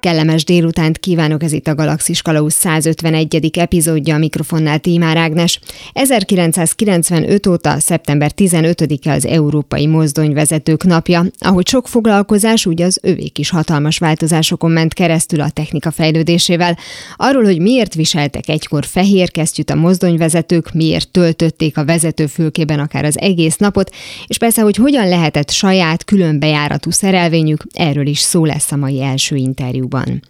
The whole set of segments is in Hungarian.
Kellemes délutánt kívánok, ez itt a Galaxis Kalausz 151. epizódja, a mikrofonnál Tímár Ágnes. 1995 óta szeptember 15-e az Európai Mozdonyvezetők napja. Ahogy sok foglalkozás, úgy az övék is hatalmas változásokon ment keresztül a technika fejlődésével. Arról, hogy miért viseltek egykor fehér kesztyűt a mozdonyvezetők, miért töltötték a vezetőfülkében akár az egész napot, és persze, hogy hogyan lehetett saját különbejáratú szerelvényük, erről is szó lesz a mai első interjú interjúban.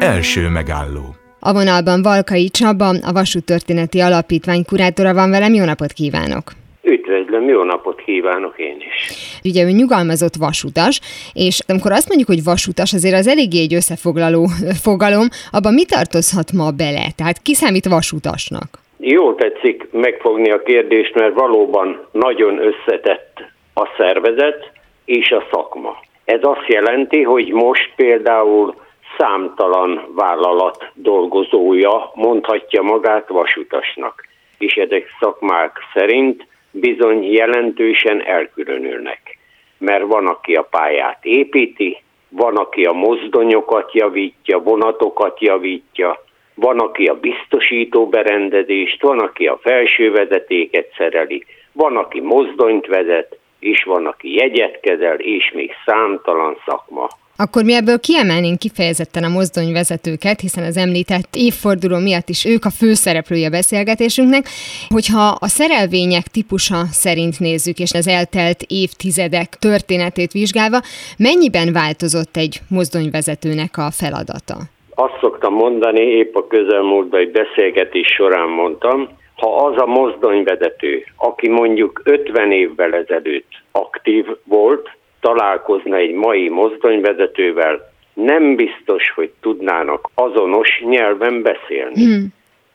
Első megálló a vonalban Valkai Csaba, a Vasútörténeti Alapítvány kurátora van velem. Jó napot kívánok! Üdvözlöm, jó napot kívánok én is. Ugye ő nyugalmazott vasutas, és amikor azt mondjuk, hogy vasutas, azért az eléggé egy összefoglaló fogalom, abban mi tartozhat ma bele? Tehát ki számít vasutasnak? Jó tetszik megfogni a kérdést, mert valóban nagyon összetett a szervezet és a szakma. Ez azt jelenti, hogy most például számtalan vállalat dolgozója mondhatja magát vasutasnak, és ezek szakmák szerint bizony jelentősen elkülönülnek. Mert van, aki a pályát építi, van, aki a mozdonyokat javítja, vonatokat javítja, van, aki a biztosító berendezést, van, aki a felső vezetéket szereli, van, aki mozdonyt vezet, is van, aki jegyet kezel, és még számtalan szakma. Akkor mi ebből kiemelnénk kifejezetten a mozdonyvezetőket, hiszen az említett évforduló miatt is ők a főszereplője beszélgetésünknek, hogyha a szerelvények típusa szerint nézzük, és az eltelt évtizedek történetét vizsgálva, mennyiben változott egy mozdonyvezetőnek a feladata? Azt szoktam mondani, épp a közelmúltban egy beszélgetés során mondtam, ha az a mozdonyvezető, aki mondjuk 50 évvel ezelőtt aktív volt, találkozna egy mai mozdonyvezetővel, nem biztos, hogy tudnának azonos nyelven beszélni. Hmm.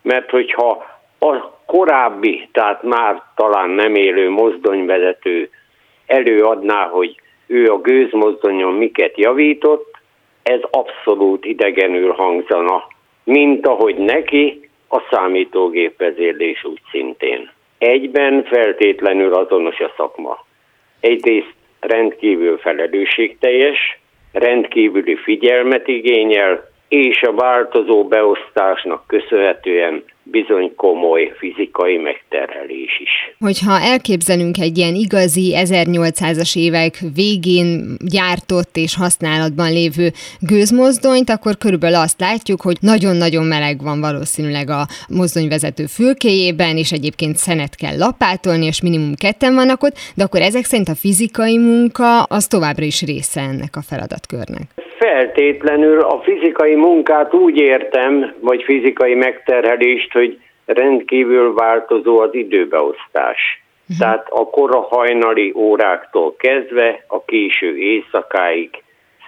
Mert hogyha a korábbi, tehát már talán nem élő mozdonyvezető előadná, hogy ő a gőzmozdonyon miket javított, ez abszolút idegenül hangzana, mint ahogy neki a számítógépvezérlés úgy szintén. Egyben feltétlenül azonos a szakma. Egyrészt rendkívül felelősségteljes, rendkívüli figyelmet igényel, és a változó beosztásnak köszönhetően bizony komoly fizikai megterhelés is. Hogyha elképzelünk egy ilyen igazi 1800-as évek végén gyártott és használatban lévő gőzmozdonyt, akkor körülbelül azt látjuk, hogy nagyon-nagyon meleg van valószínűleg a mozdonyvezető fülkéjében, és egyébként szenet kell lapátolni, és minimum ketten vannak ott, de akkor ezek szerint a fizikai munka az továbbra is része ennek a feladatkörnek. Feltétlenül a fizikai munkát úgy értem, vagy fizikai megterhelést, hogy rendkívül változó az időbeosztás. Uh-huh. Tehát a kora hajnali óráktól kezdve a késő éjszakáig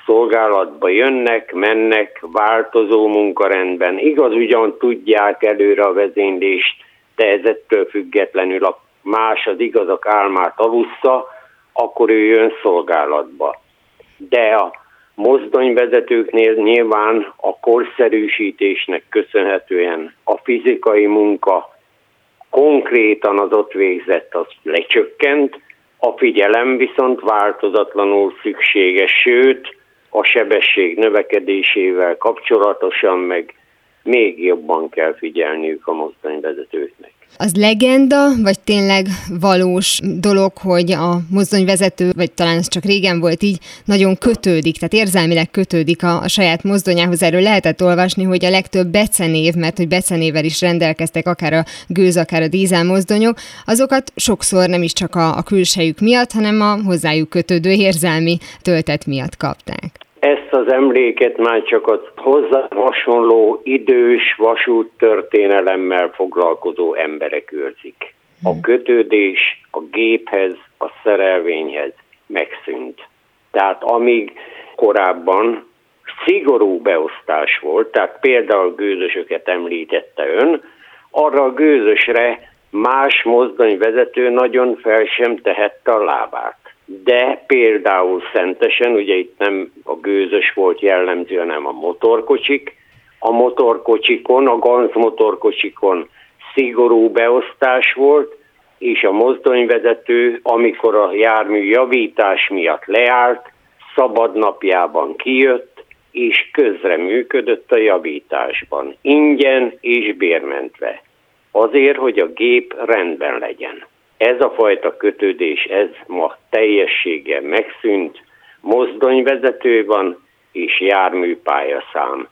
szolgálatba jönnek, mennek, változó munkarendben. Igaz, ugyan tudják előre a vezénylést, de ez ettől függetlenül a más az igazak álmát alussza, akkor ő jön szolgálatba. De a mozdonyvezetőknél nyilván a korszerűsítésnek köszönhetően a fizikai munka konkrétan az ott végzett, az lecsökkent, a figyelem viszont változatlanul szükséges, sőt, a sebesség növekedésével kapcsolatosan meg még jobban kell figyelniük a mozdonyvezetőknek. Az legenda, vagy tényleg valós dolog, hogy a mozdonyvezető, vagy talán ez csak régen volt így, nagyon kötődik, tehát érzelmileg kötődik a, a saját mozdonyához. Erről lehetett olvasni, hogy a legtöbb becenév, mert hogy becenével is rendelkeztek akár a gőz, akár a dízel mozdonyok, azokat sokszor nem is csak a, a külsejük miatt, hanem a hozzájuk kötődő érzelmi töltet miatt kapták. Ezt az emléket már csak a hozzá hasonló idős vasút történelemmel foglalkozó emberek őrzik. A hmm. kötődés a géphez, a szerelvényhez megszűnt. Tehát amíg korábban szigorú beosztás volt, tehát például gőzösöket említette ön, arra a gőzösre más mozdonyvezető nagyon fel sem tehette a lábát de például Szentesen, ugye itt nem a gőzös volt jellemző, hanem a motorkocsik, a motorkocsikon, a Ganz motorkocsikon szigorú beosztás volt, és a mozdonyvezető, amikor a jármű javítás miatt leállt, szabadnapjában kijött, és közreműködött a javításban, ingyen és bérmentve, azért, hogy a gép rendben legyen. Ez a fajta kötődés, ez ma teljességgel megszűnt, mozdonyvezető van, és járműpályaszám.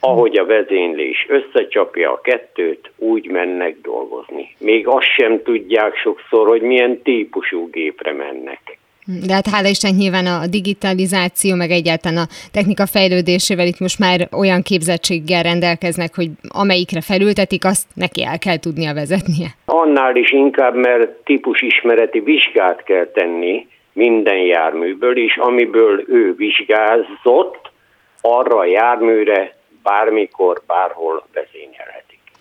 Ahogy a vezénylés összecsapja a kettőt, úgy mennek dolgozni. Még azt sem tudják sokszor, hogy milyen típusú gépre mennek. De hát hála Isten nyilván a digitalizáció, meg egyáltalán a technika fejlődésével itt most már olyan képzettséggel rendelkeznek, hogy amelyikre felültetik, azt neki el kell tudnia vezetnie. Annál is inkább, mert típusismereti vizsgát kell tenni minden járműből, és amiből ő vizsgázott, arra a járműre bármikor, bárhol vezényelhet.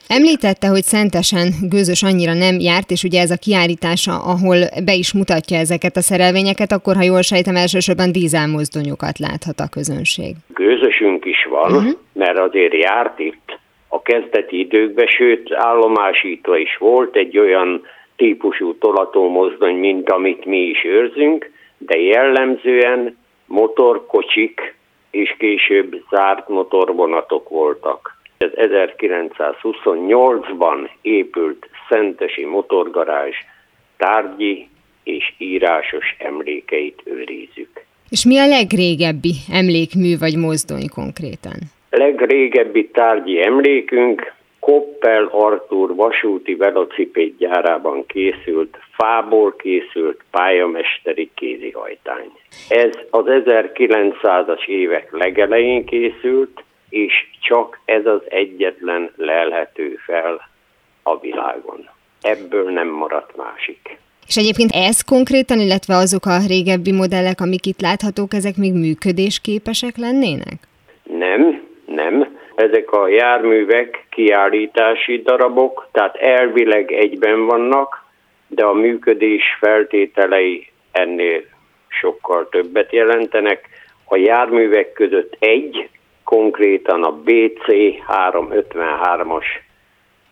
Említette, hogy Szentesen gőzös annyira nem járt, és ugye ez a kiállítása, ahol be is mutatja ezeket a szerelvényeket, akkor, ha jól sejtem, elsősorban dízelmozdonyokat láthat a közönség. Gőzösünk is van, uh-huh. mert azért járt itt a kezdeti időkben, sőt állomásítva is volt egy olyan típusú tolatómozdony, mint amit mi is őrzünk, de jellemzően motorkocsik és később zárt motorvonatok voltak. Ez 1928-ban épült Szentesi motorgarázs tárgyi és írásos emlékeit őrizzük. És mi a legrégebbi emlékmű vagy mozdony konkrétan? Legrégebbi tárgyi emlékünk Koppel Artur vasúti velocipéd gyárában készült, fából készült pályamesteri kézihajtány. Ez az 1900-as évek legelején készült, és csak ez az egyetlen lelhető fel a világon. Ebből nem maradt másik. És egyébként ez konkrétan, illetve azok a régebbi modellek, amik itt láthatók, ezek még működésképesek lennének? Nem, nem. Ezek a járművek kiállítási darabok, tehát elvileg egyben vannak, de a működés feltételei ennél sokkal többet jelentenek. A járművek között egy, konkrétan a BC 353-as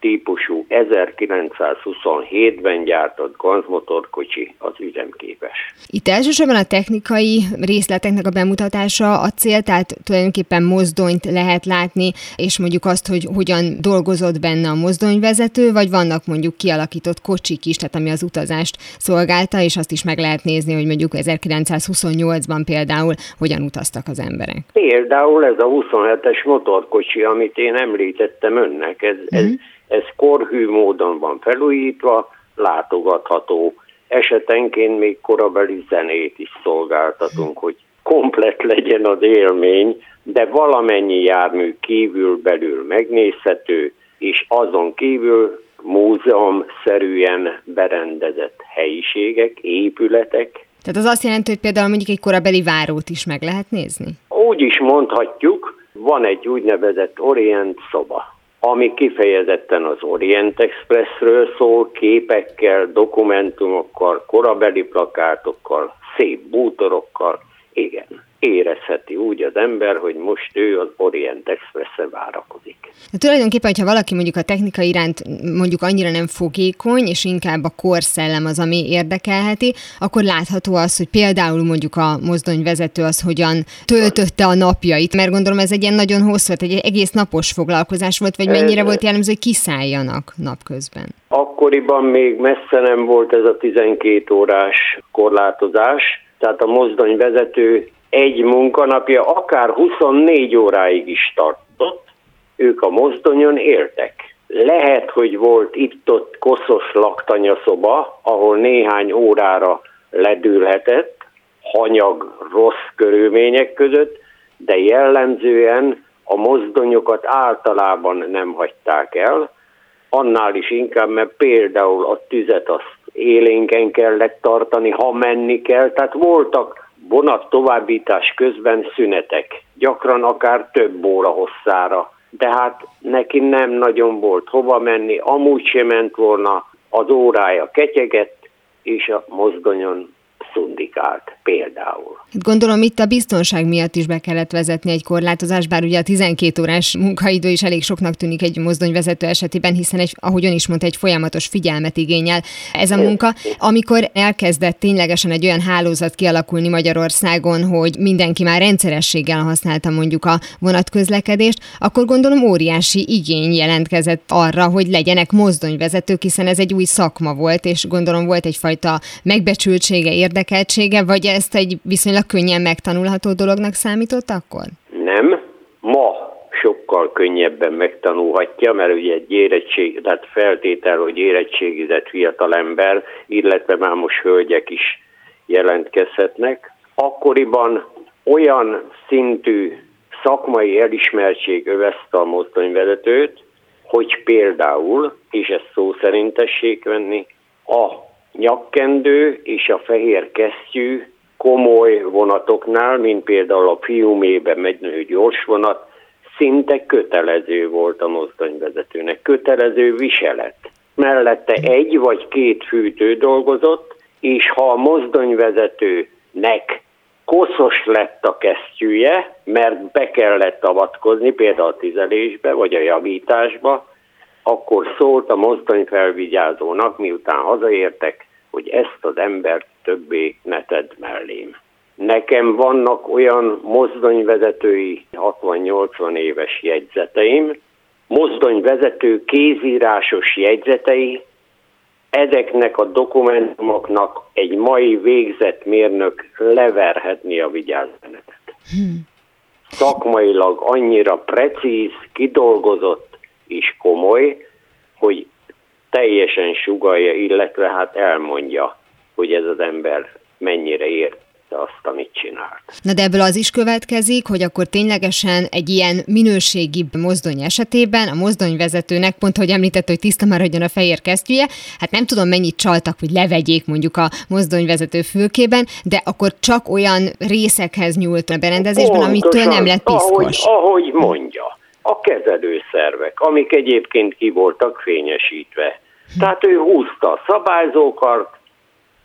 típusú 1927-ben gyártott gazmotorkocsi az üzemképes. Itt elsősorban a technikai részleteknek a bemutatása a cél, tehát tulajdonképpen mozdonyt lehet látni, és mondjuk azt, hogy hogyan dolgozott benne a mozdonyvezető, vagy vannak mondjuk kialakított kocsik is, tehát ami az utazást szolgálta, és azt is meg lehet nézni, hogy mondjuk 1928-ban például hogyan utaztak az emberek. Például ez a 27-es motorkocsi, amit én említettem önnek, ez, mm-hmm. ez mhm. Ez korhű módon van felújítva, látogatható. Esetenként még korabeli zenét is szolgáltatunk, hogy komplet legyen az élmény, de valamennyi jármű kívül belül megnézhető, és azon kívül múzeum-szerűen berendezett helyiségek, épületek. Tehát az azt jelenti, hogy például mondjuk egy korabeli várót is meg lehet nézni? Úgy is mondhatjuk, van egy úgynevezett Orient szoba ami kifejezetten az Orient Expressről szól, képekkel, dokumentumokkal, korabeli plakátokkal, szép bútorokkal, igen érezheti úgy az ember, hogy most ő az Orient Express-re várakozik. De tulajdonképpen, hogyha valaki mondjuk a technika iránt mondjuk annyira nem fogékony, és inkább a korszellem az, ami érdekelheti, akkor látható az, hogy például mondjuk a mozdonyvezető az hogyan töltötte a napjait, mert gondolom ez egy ilyen nagyon hosszú, egy egész napos foglalkozás volt, vagy mennyire volt jellemző, hogy kiszálljanak napközben? Akkoriban még messze nem volt ez a 12 órás korlátozás, tehát a mozdonyvezető egy munkanapja akár 24 óráig is tartott, ők a mozdonyon éltek. Lehet, hogy volt itt-ott koszos laktanyaszoba, ahol néhány órára ledülhetett, hanyag, rossz körülmények között, de jellemzően a mozdonyokat általában nem hagyták el, annál is inkább, mert például a tüzet azt élénken kellett tartani, ha menni kell, tehát voltak vonat továbbítás közben szünetek, gyakran akár több óra hosszára. De hát neki nem nagyon volt hova menni, amúgy sem ment volna, az órája ketyegett, és a mozdonyon szundikált például. Hát gondolom itt a biztonság miatt is be kellett vezetni egy korlátozást, bár ugye a 12 órás munkaidő is elég soknak tűnik egy mozdonyvezető esetében, hiszen egy, ahogy ön is mondta, egy folyamatos figyelmet igényel ez a munka. Amikor elkezdett ténylegesen egy olyan hálózat kialakulni Magyarországon, hogy mindenki már rendszerességgel használta mondjuk a vonatközlekedést, akkor gondolom óriási igény jelentkezett arra, hogy legyenek mozdonyvezetők, hiszen ez egy új szakma volt, és gondolom volt egyfajta megbecsültsége, érdekeltsége, vagy ezt egy viszonylag könnyen megtanulható dolognak számított akkor? Nem. Ma sokkal könnyebben megtanulhatja, mert ugye egy érettség, tehát feltétel, hogy érettségizett fiatalember, illetve már most hölgyek is jelentkezhetnek. Akkoriban olyan szintű szakmai elismertség övezte a mozdonyvezetőt, hogy például, és ezt szó szerint venni, a nyakkendő és a fehér kesztyű komoly vonatoknál, mint például a fiumébe megyő gyors vonat, szinte kötelező volt a mozdonyvezetőnek, kötelező viselet. Mellette egy vagy két fűtő dolgozott, és ha a mozdonyvezetőnek koszos lett a kesztyűje, mert be kellett avatkozni, például a tizelésbe vagy a javításba, akkor szólt a mozdony felvigyázónak, miután hazaértek, hogy ezt az embert többé ne tedd mellém. Nekem vannak olyan mozdonyvezetői 60-80 éves jegyzeteim, mozdonyvezető kézírásos jegyzetei, ezeknek a dokumentumoknak egy mai végzett mérnök leverhetni a vigyázmenetet. Hmm. Szakmailag annyira precíz, kidolgozott és komoly, hogy teljesen sugalja, illetve hát elmondja, hogy ez az ember mennyire ért azt, amit csinált. Na de ebből az is következik, hogy akkor ténylegesen egy ilyen minőségi mozdony esetében a mozdonyvezetőnek, pont hogy említett, hogy tiszta maradjon a fehér kesztyűje, hát nem tudom mennyit csaltak, hogy levegyék mondjuk a mozdonyvezető fülkében, de akkor csak olyan részekhez nyúlt a berendezésben, Pontosan, amitől nem lett piszkos. Ahogy, ahogy mondja, a kezelőszervek, amik egyébként ki voltak fényesítve. Tehát ő húzta a szabályzókart,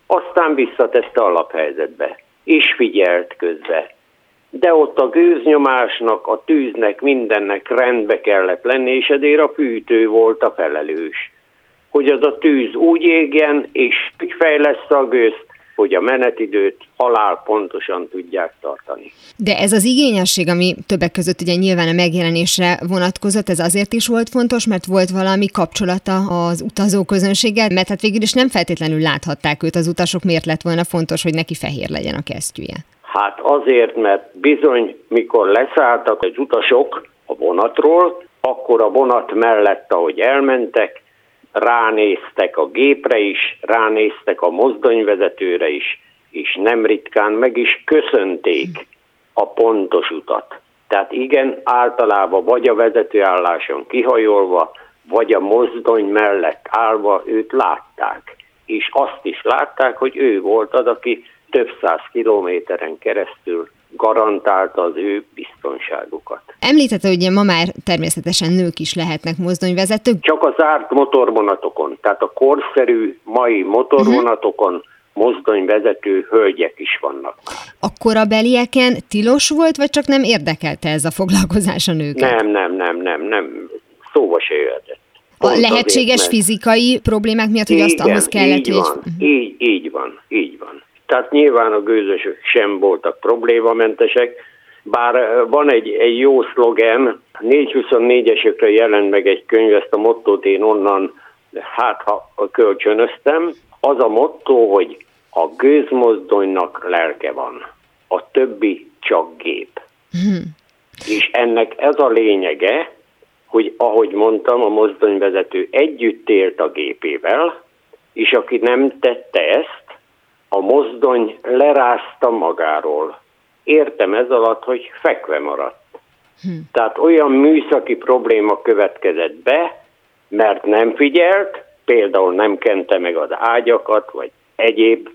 aztán visszatette alaphelyzetbe és figyelt közbe. De ott a gőznyomásnak, a tűznek, mindennek rendbe kellett lenni, és ezért a fűtő volt a felelős. Hogy az a tűz úgy égjen, és úgy fejlesz a gőzt, hogy a menetidőt halál pontosan tudják tartani. De ez az igényesség, ami többek között ugye nyilván a megjelenésre vonatkozott, ez azért is volt fontos, mert volt valami kapcsolata az utazó közönséggel, mert hát végül is nem feltétlenül láthatták őt az utasok, miért lett volna fontos, hogy neki fehér legyen a kesztyűje. Hát azért, mert bizony, mikor leszálltak az utasok a vonatról, akkor a vonat mellett, ahogy elmentek, ránéztek a gépre is, ránéztek a mozdonyvezetőre is, és nem ritkán meg is köszönték a pontos utat. Tehát igen, általában vagy a vezetőálláson kihajolva, vagy a mozdony mellett állva őt látták. És azt is látták, hogy ő volt az, aki több száz kilométeren keresztül garantálta az ő biztonságukat. Említette, hogy ma már természetesen nők is lehetnek mozdonyvezetők. Csak a zárt motorvonatokon, tehát a korszerű mai motorvonatokon uh-huh mozdonyvezető hölgyek is vannak. A korabelieken tilos volt, vagy csak nem érdekelte ez a foglalkozás a nőket? Nem, nem, nem, nem, nem. Szóba se jöhetett. A lehetséges azért, fizikai problémák miatt, hogy azt ahhoz kellett, így van, hogy... így, így van, így. Tehát nyilván a gőzösök sem voltak problémamentesek, bár van egy, egy jó szlogen, 424-esekre jelent meg egy könyv, ezt a mottót én onnan hát ha kölcsönöztem. Az a motto, hogy a gőzmozdonynak lelke van, a többi csak gép. Hmm. És ennek ez a lényege, hogy ahogy mondtam, a mozdonyvezető együtt élt a gépével, és aki nem tette ezt, a mozdony lerázta magáról. Értem ez alatt, hogy fekve maradt. Hm. Tehát olyan műszaki probléma következett be, mert nem figyelt, például nem kente meg az ágyakat, vagy egyéb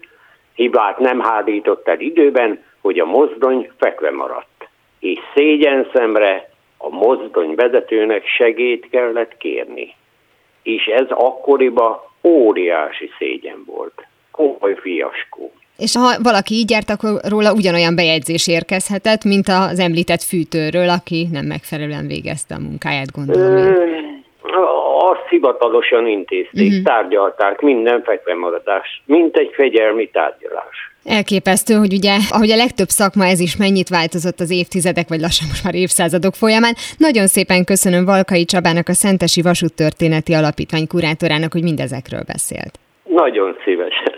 hibát nem hádított el időben, hogy a mozdony fekve maradt. És szégyen szemre a mozdony vezetőnek segét kellett kérni. És ez akkoriban óriási szégyen volt komoly fiaskó. És ha valaki így járt, akkor róla ugyanolyan bejegyzés érkezhetett, mint az említett fűtőről, aki nem megfelelően végezte a munkáját, gondolom. Ö, azt hivatalosan intézték, uh-huh. tárgyalták, minden fekremaradás, mint egy fegyelmi tárgyalás. Elképesztő, hogy ugye, ahogy a legtöbb szakma ez is mennyit változott az évtizedek, vagy lassan most már évszázadok folyamán. Nagyon szépen köszönöm Valkai Csabának, a Szentesi Vasúttörténeti Alapítvány kurátorának, hogy mindezekről beszélt. Nagyon szívesen.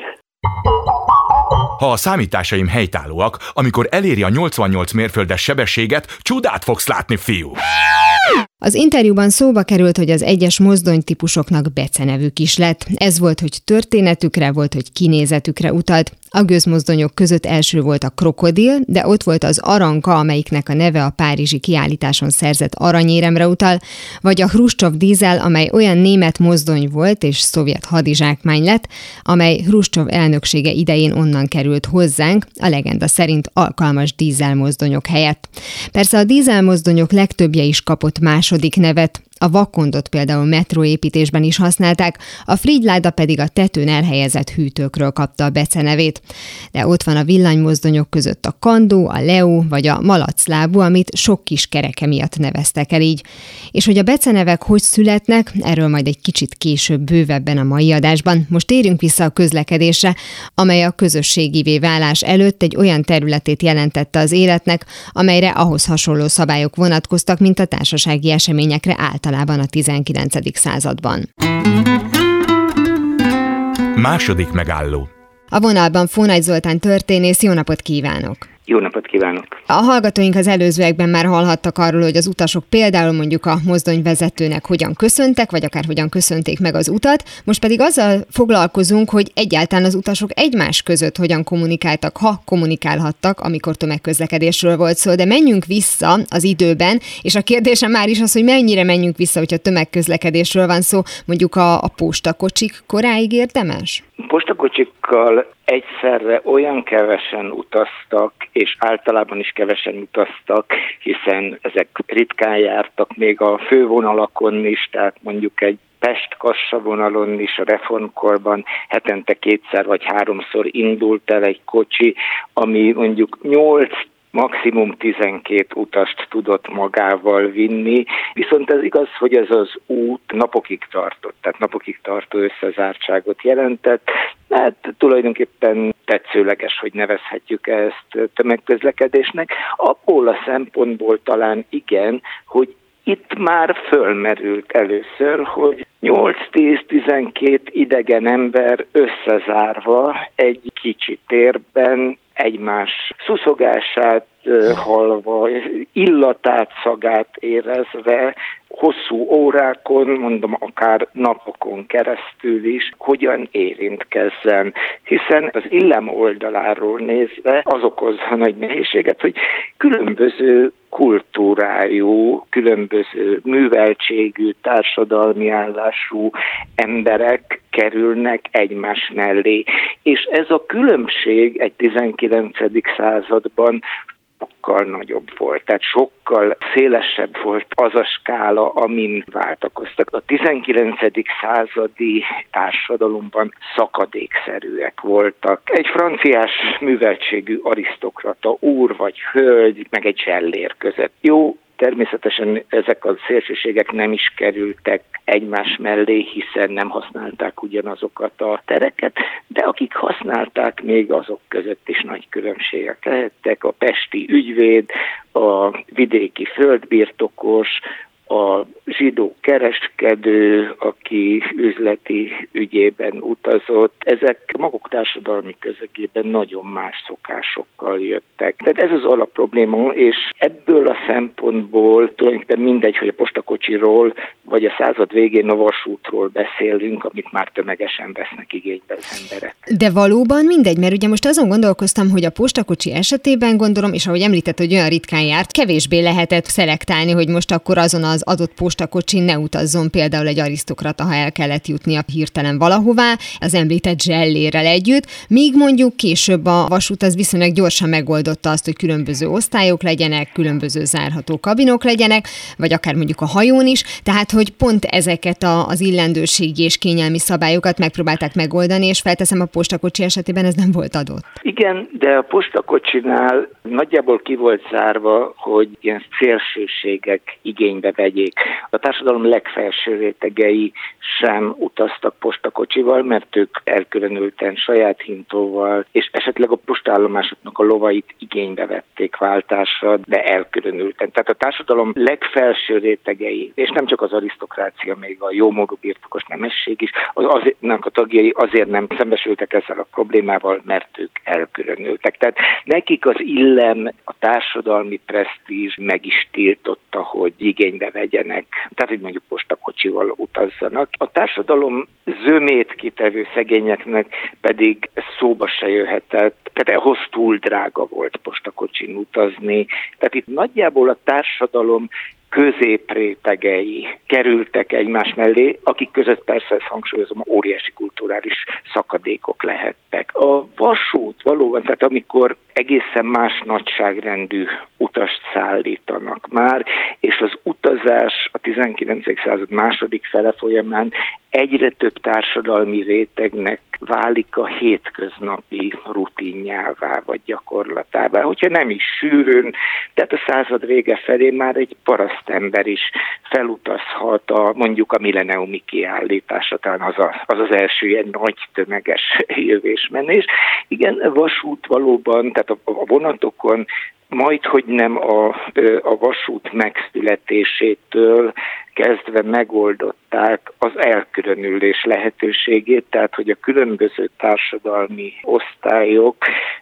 Ha a számításaim helytállóak, amikor eléri a 88 mérföldes sebességet, csodát fogsz látni, fiú! Az interjúban szóba került, hogy az egyes mozdonytípusoknak becenevük is lett. Ez volt, hogy történetükre volt, hogy kinézetükre utalt. A gőzmozdonyok között első volt a krokodil, de ott volt az aranka, amelyiknek a neve a párizsi kiállításon szerzett aranyéremre utal, vagy a Hruscsov dízel, amely olyan német mozdony volt és szovjet hadizsákmány lett, amely Hruscsov elnöksége idején onnan került hozzánk, a legenda szerint alkalmas dízelmozdonyok helyett. Persze a dízelmozdonyok legtöbbje is kapott második nevet, a vakondot például metróépítésben is használták, a frigyláda pedig a tetőn elhelyezett hűtőkről kapta a becenevét. De ott van a villanymozdonyok között a kandó, a leo vagy a malaclábú, amit sok kis kereke miatt neveztek el így. És hogy a becenevek hogy születnek, erről majd egy kicsit később bővebben a mai adásban. Most térjünk vissza a közlekedésre, amely a közösségivé válás előtt egy olyan területét jelentette az életnek, amelyre ahhoz hasonló szabályok vonatkoztak, mint a társasági eseményekre által általában a 19. században. Második megálló. A vonalban Fónagy Zoltán történész, jó napot kívánok! Jó napot kívánok! A hallgatóink az előzőekben már hallhattak arról, hogy az utasok például mondjuk a mozdonyvezetőnek hogyan köszöntek, vagy akár hogyan köszönték meg az utat. Most pedig azzal foglalkozunk, hogy egyáltalán az utasok egymás között hogyan kommunikáltak, ha kommunikálhattak, amikor tömegközlekedésről volt szó. De menjünk vissza az időben, és a kérdésem már is az, hogy mennyire menjünk vissza, hogyha tömegközlekedésről van szó, mondjuk a, a postakocsik koráig érdemes? Postakocsikkal egyszerre olyan kevesen utaztak, és általában is kevesen utaztak, hiszen ezek ritkán jártak még a fővonalakon is, tehát mondjuk egy Pest-Kassa vonalon is a reformkorban hetente kétszer vagy háromszor indult el egy kocsi, ami mondjuk 8 maximum 12 utast tudott magával vinni, viszont ez igaz, hogy ez az út napokig tartott, tehát napokig tartó összezártságot jelentett, hát tulajdonképpen tetszőleges, hogy nevezhetjük ezt tömegközlekedésnek. Abból a szempontból talán igen, hogy itt már fölmerült először, hogy 8-10-12 idegen ember összezárva egy kicsi térben egymás szuszogását halva, illatát, szagát érezve, hosszú órákon, mondom akár napokon keresztül is, hogyan érintkezzen. Hiszen az illem oldaláról nézve az okozza nagy nehézséget, hogy különböző kultúrájú, különböző műveltségű, társadalmi állású emberek kerülnek egymás mellé. És ez a különbség egy 19. században sokkal nagyobb volt, tehát sokkal szélesebb volt az a skála, amin váltakoztak. A 19. századi társadalomban szakadékszerűek voltak. Egy franciás műveltségű arisztokrata úr vagy hölgy, meg egy zsellér között. Jó, Természetesen ezek a szélsőségek nem is kerültek egymás mellé, hiszen nem használták ugyanazokat a tereket, de akik használták, még azok között is nagy különbségek lehettek. A pesti ügyvéd, a vidéki földbirtokos, a zsidó kereskedő, aki üzleti ügyében utazott, ezek maguk társadalmi közegében nagyon más szokásokkal jöttek. Tehát ez az alapprobléma, és ebből a szempontból tulajdonképpen mindegy, hogy a postakocsiról vagy a század végén a vasútról beszélünk, amit már tömegesen vesznek igénybe az emberek. De valóban mindegy, mert ugye most azon gondolkoztam, hogy a postakocsi esetében gondolom, és ahogy említett, hogy olyan ritkán járt, kevésbé lehetett szelektálni, hogy most akkor azon a az adott postakocsin ne utazzon például egy arisztokrata, ha el kellett jutnia hirtelen valahová, az említett zsellérrel együtt, míg mondjuk később a vasút az viszonylag gyorsan megoldotta azt, hogy különböző osztályok legyenek, különböző zárható kabinok legyenek, vagy akár mondjuk a hajón is, tehát hogy pont ezeket a, az illendőségi és kényelmi szabályokat megpróbálták megoldani, és felteszem a postakocsi esetében ez nem volt adott. Igen, de a postakocsinál nagyjából ki volt zárva, hogy ilyen szélsőségek igénybe vegyék. A társadalom legfelső rétegei sem utaztak postakocsival, mert ők elkülönülten saját hintóval, és esetleg a postállomásoknak a lovait igénybe vették váltásra, de elkülönülten. Tehát a társadalom legfelső rétegei, és nem csak az arisztokrácia, még a jómódú birtokos nemesség is, az azértnek a tagjai azért nem szembesültek ezzel a problémával, mert ők elkülönültek. Tehát nekik az illem, a társadalmi presztízs meg is tiltotta, hogy igénybe vegyenek, tehát hogy mondjuk postakocsival utazzanak. A társadalom zömét kitevő szegényeknek pedig szóba se jöhetett, tehát ahhoz túl drága volt postakocsin utazni. Tehát itt nagyjából a társadalom középrétegei kerültek egymás mellé, akik között persze ezt hangsúlyozom, óriási kulturális szakadékok lehettek. A vasút valóban, tehát amikor egészen más nagyságrendű utast szállítanak már, és az utazás a 19. század második fele folyamán egyre több társadalmi rétegnek válik a hétköznapi rutinjává vagy gyakorlatává. Hogyha nem is sűrűn, tehát a század vége felé már egy parasztember is felutazhat a, mondjuk a milleniumi kiállítása, talán az, a, az az első ilyen nagy tömeges jövésmenés. Igen, vasút valóban, tehát a, a vonatokon majd, hogy nem a, a vasút megszületésétől kezdve megoldották az elkülönülés lehetőségét, tehát hogy a különböző társadalmi osztályok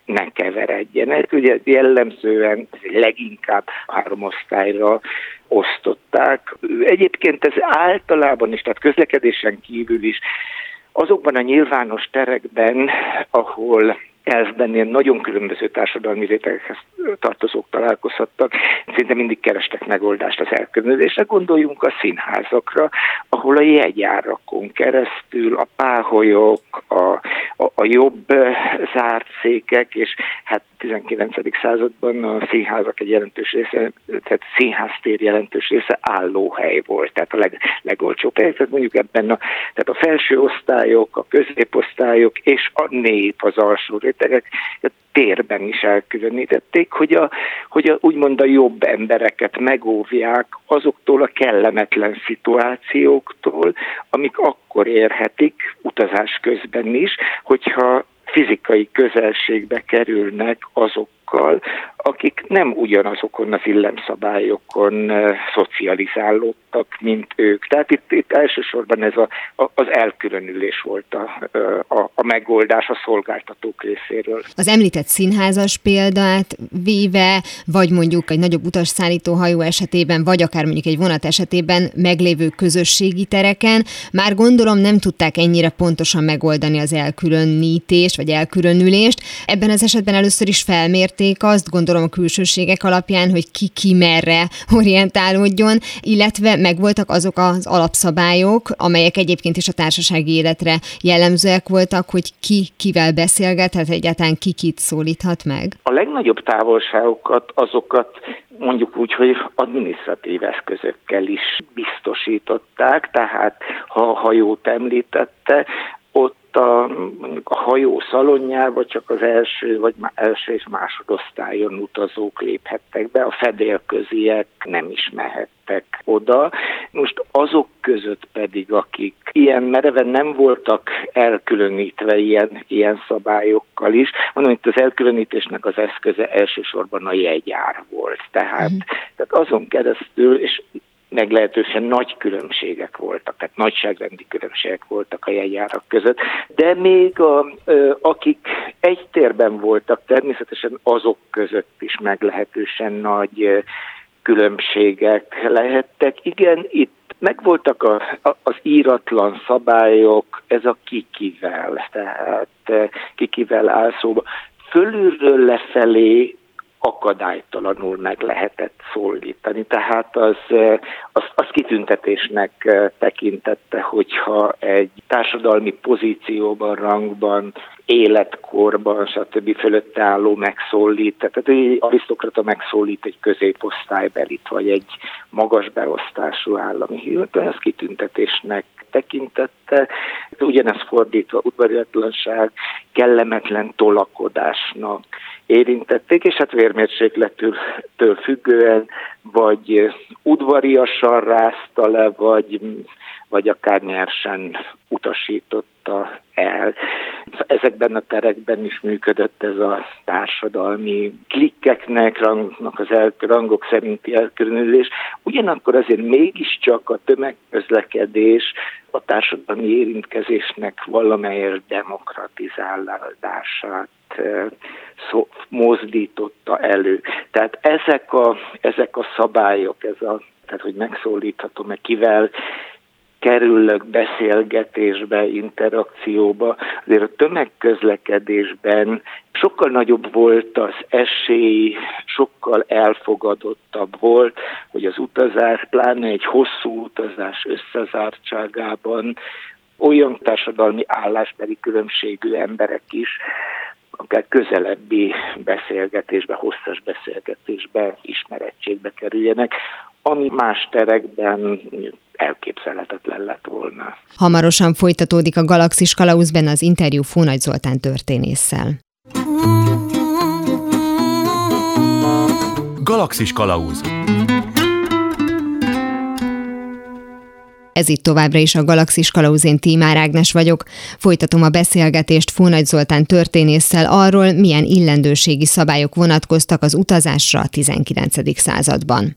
ne keveredjenek. Ugye jellemzően leginkább három osztályra osztották. Egyébként ez általában is, tehát közlekedésen kívül is azokban a nyilvános terekben, ahol elfben ilyen nagyon különböző társadalmi rétegekhez tartozók találkozhattak, szinte mindig kerestek megoldást az elkülönülésre. Gondoljunk a színházakra, ahol a jegyárakon keresztül a páholyok, a, a, a jobb zárt székek, és hát 19. században a színházak egy jelentős része, tehát színháztér jelentős része állóhely volt, tehát a leg, legolcsóbb hely. Tehát mondjuk ebben a, tehát a felső osztályok, a középosztályok és a nép az alsó rétegek térben is elkülönítették, hogy, a, hogy a, úgymond a jobb embereket megóvják azoktól a kellemetlen szituációktól, amik akkor érhetik utazás közben is, hogyha fizikai közelségbe kerülnek azokkal, akik nem ugyanazokon az illemszabályokon szocializálódtak, mint ők. Tehát itt, itt elsősorban ez a, az elkülönülés volt a, a, a megoldás a szolgáltatók részéről. Az említett színházas példát véve, vagy mondjuk egy nagyobb utasszállító hajó esetében, vagy akár mondjuk egy vonat esetében meglévő közösségi tereken, már gondolom nem tudták ennyire pontosan megoldani az elkülönítést, vagy elkülönülést. Ebben az esetben először is felmérték azt, gondolom, a külsőségek alapján, hogy ki ki merre orientálódjon, illetve megvoltak azok az alapszabályok, amelyek egyébként is a társasági életre jellemzőek voltak, hogy ki kivel beszélgethet, egyáltalán ki kit szólíthat meg? A legnagyobb távolságokat azokat mondjuk úgy, hogy adminisztratív eszközökkel is biztosították, tehát ha hajót említette, a, mondjuk a hajó szalonjába csak az első vagy első és másodosztályon utazók léphettek be, a fedélköziek nem is mehettek oda. Most azok között pedig, akik ilyen mereven nem voltak elkülönítve ilyen, ilyen szabályokkal is, mondom, itt az elkülönítésnek az eszköze elsősorban a jegyár volt. Tehát, uh-huh. tehát azon keresztül, és meglehetősen nagy különbségek voltak, tehát nagyságrendi különbségek voltak a jegyárak között, de még a, akik egy térben voltak, természetesen azok között is meglehetősen nagy különbségek lehettek. Igen, itt megvoltak a, a, az íratlan szabályok, ez a kikivel, tehát kikivel áll szóba. Fölülről lefelé akadálytalanul meg lehetett szólítani. Tehát az, az, az kitüntetésnek tekintette, hogyha egy társadalmi pozícióban, rangban, életkorban, stb. fölötte álló megszólít, tehát egy arisztokrata megszólít egy középosztálybelit, vagy egy magas beosztású állami hivatal, ez kitüntetésnek tekintette. Ugyanez fordítva udvariatlanság, kellemetlen tolakodásnak érintették, és hát vérmérsékletől függően vagy udvariasan rázta le, vagy, vagy akár nyersen utasította el. Ezekben a terekben is működött ez a társadalmi klikkeknek, rangnak az el, rangok szerinti elkülönülés. Ugyanakkor azért mégiscsak a tömegközlekedés a társadalmi érintkezésnek valamelyes demokratizálását szó, mozdította elő. Tehát ezek a, ezek a szabályok, ez a, tehát hogy megszólíthatom-e kivel, kerülök beszélgetésbe, interakcióba, azért a tömegközlekedésben sokkal nagyobb volt az esély, sokkal elfogadottabb volt, hogy az utazás, pláne egy hosszú utazás összezártságában olyan társadalmi állásbeli különbségű emberek is akár közelebbi beszélgetésbe, hosszas beszélgetésbe, ismerettségbe kerüljenek, ami más terekben elképzelhetetlen lett volna. Hamarosan folytatódik a Galaxis Kalauzben az interjú Fónagy Zoltán történésszel. Galaxis Kalauz Ez itt továbbra is a Galaxis Kalauzén Tímár Ágnes vagyok. Folytatom a beszélgetést Fónagy Zoltán történésszel arról, milyen illendőségi szabályok vonatkoztak az utazásra a 19. században.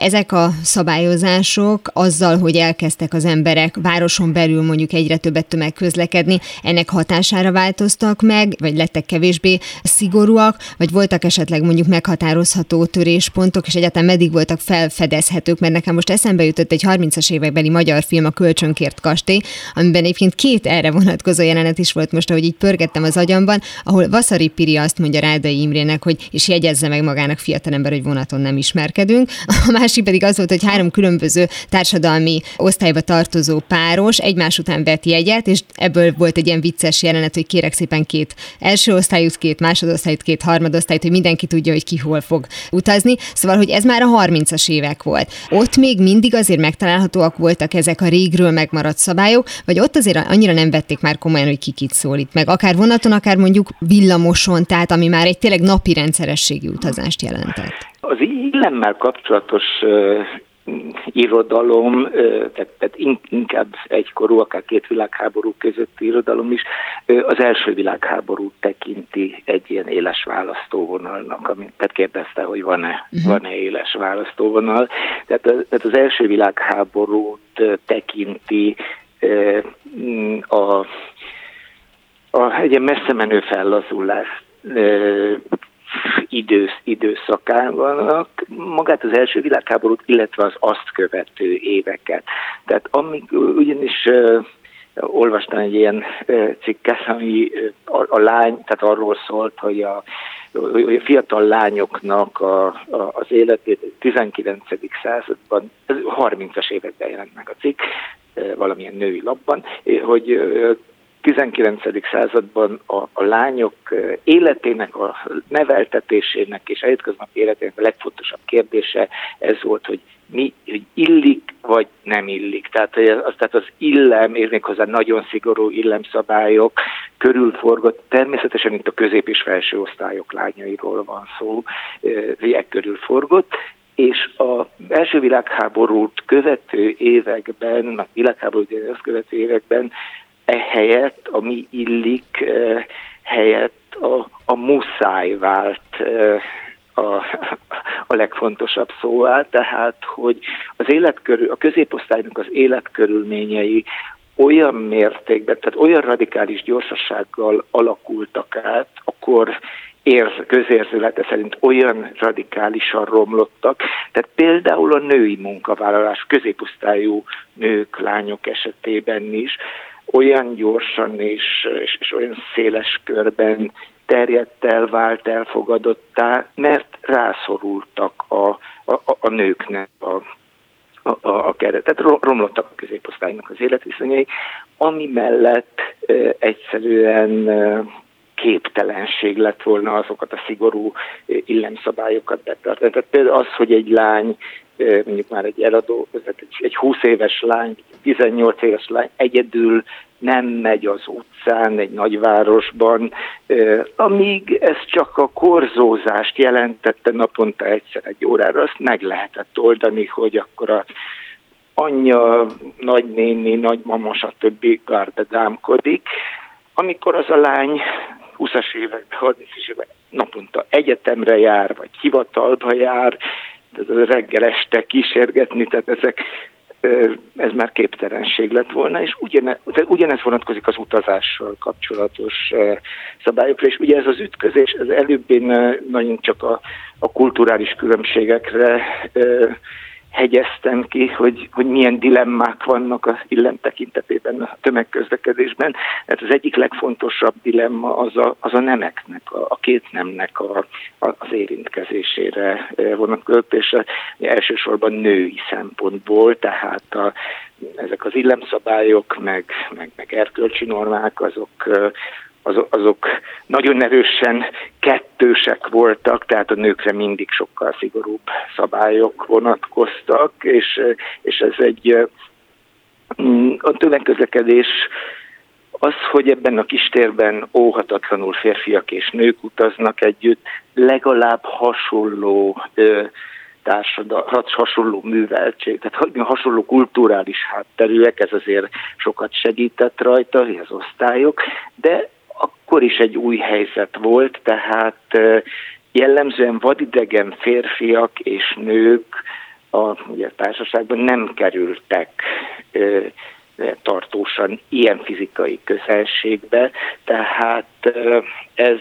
Ezek a szabályozások azzal, hogy elkezdtek az emberek városon belül mondjuk egyre többet tömegközlekedni, ennek hatására változtak meg, vagy lettek kevésbé szigorúak, vagy voltak esetleg mondjuk meghatározható töréspontok, és egyáltalán meddig voltak felfedezhetők, mert nekem most eszembe jutott egy 30-as évekbeli magyar film, a Kölcsönkért kastély, amiben egyébként két erre vonatkozó jelenet is volt most, ahogy így pörgettem az agyamban, ahol Vaszari Piri azt mondja Rádai Imrének, hogy és jegyezze meg magának fiatalember, hogy vonaton nem ismerkedünk. A másik pedig az volt, hogy három különböző társadalmi osztályba tartozó páros egymás után vett jegyet, és ebből volt egy ilyen vicces jelenet, hogy kérek szépen két első osztályút, két másodosztályút, két harmadosztályút, hogy mindenki tudja, hogy ki hol fog utazni. Szóval, hogy ez már a 30-as évek volt. Ott még mindig azért megtalálhatóak voltak ezek a régről megmaradt szabályok, vagy ott azért annyira nem vették már komolyan, hogy ki kit szólít meg. Akár vonaton, akár mondjuk villamoson, tehát ami már egy tényleg napi rendszerességi utazást jelentett. Az illemmel kapcsolatos irodalom, tehát, tehát inkább egykorú, akár két világháború közötti irodalom is, az első világháború tekinti egy ilyen éles választóvonalnak, amit tehát kérdezte, hogy van-e, uh-huh. van-e éles választóvonal. Tehát, tehát az első világháborút tekinti a, a egy messze menő fellazulás idősz, időszakában magát az első világháborút, illetve az azt követő éveket. Tehát amik ugyanis olvastam egy ilyen cikket, ami a, a lány, tehát arról szólt, hogy a, hogy a fiatal lányoknak a, a, az életét 19. században, 30-as években jelent meg a cikk, valamilyen női lapban, hogy 19. században a, a lányok életének, a neveltetésének és a hétköznapi életének a legfontosabb kérdése ez volt, hogy mi, hogy illik vagy nem illik. Tehát az, tehát az illem, és méghozzá nagyon szigorú illemszabályok körülforgott, természetesen itt a közép- és felső osztályok lányairól van szó, e körülforgott, és a első világháborút követő években, a világháborút követő években ehelyett, a mi illik eh, helyett a, a muszáj vált eh, a, a legfontosabb szóvá, tehát hogy az életkörül, a középosztálynak az életkörülményei olyan mértékben, tehát olyan radikális gyorsasággal alakultak át, akkor érz, közérzülete szerint olyan radikálisan romlottak. Tehát például a női munkavállalás középosztályú nők, lányok esetében is olyan gyorsan és, és, és olyan széles körben terjedt el, vált elfogadottá, mert rászorultak a, a, a nőknek a, a, a, a keret. Tehát romlottak a középosztálynak az életviszonyai, ami mellett e, egyszerűen e, képtelenség lett volna azokat a szigorú illemszabályokat betartani. Tehát például az, hogy egy lány mondjuk már egy eladó, egy 20 éves lány, 18 éves lány egyedül nem megy az utcán egy nagyvárosban, amíg ez csak a korzózást jelentette naponta egyszer egy órára, azt meg lehetett oldani, hogy akkor a anyja, nagynéni, nagymama, stb. gardedámkodik. Amikor az a lány 20-as években, 30-as években naponta egyetemre jár, vagy hivatalba jár, reggel este kísérgetni, tehát ezek ez már képtelenség lett volna, és ugyane, ugyanez vonatkozik az utazással kapcsolatos szabályokra, és ugye ez az ütközés, ez előbb én nagyon csak a, a kulturális különbségekre hegyeztem ki, hogy, hogy milyen dilemmák vannak az illem tekintetében a tömegközlekedésben. Hát az egyik legfontosabb dilemma az a, az a nemeknek, a, a két nemnek a, a, az érintkezésére eh, vonatkozott, és elsősorban női szempontból, tehát a, ezek az illemszabályok, meg, meg, meg erkölcsi normák, azok eh, azok nagyon erősen kettősek voltak, tehát a nőkre mindig sokkal szigorúbb szabályok vonatkoztak, és, és ez egy a tömegközlekedés az, hogy ebben a kistérben óhatatlanul férfiak és nők utaznak együtt, legalább hasonló társadalom, hasonló műveltség, tehát hasonló kulturális hátterűek, ez azért sokat segített rajta, az osztályok, de akkor is egy új helyzet volt, tehát jellemzően vadidegen férfiak és nők a ugye, társaságban nem kerültek tartósan ilyen fizikai közelségbe, tehát ez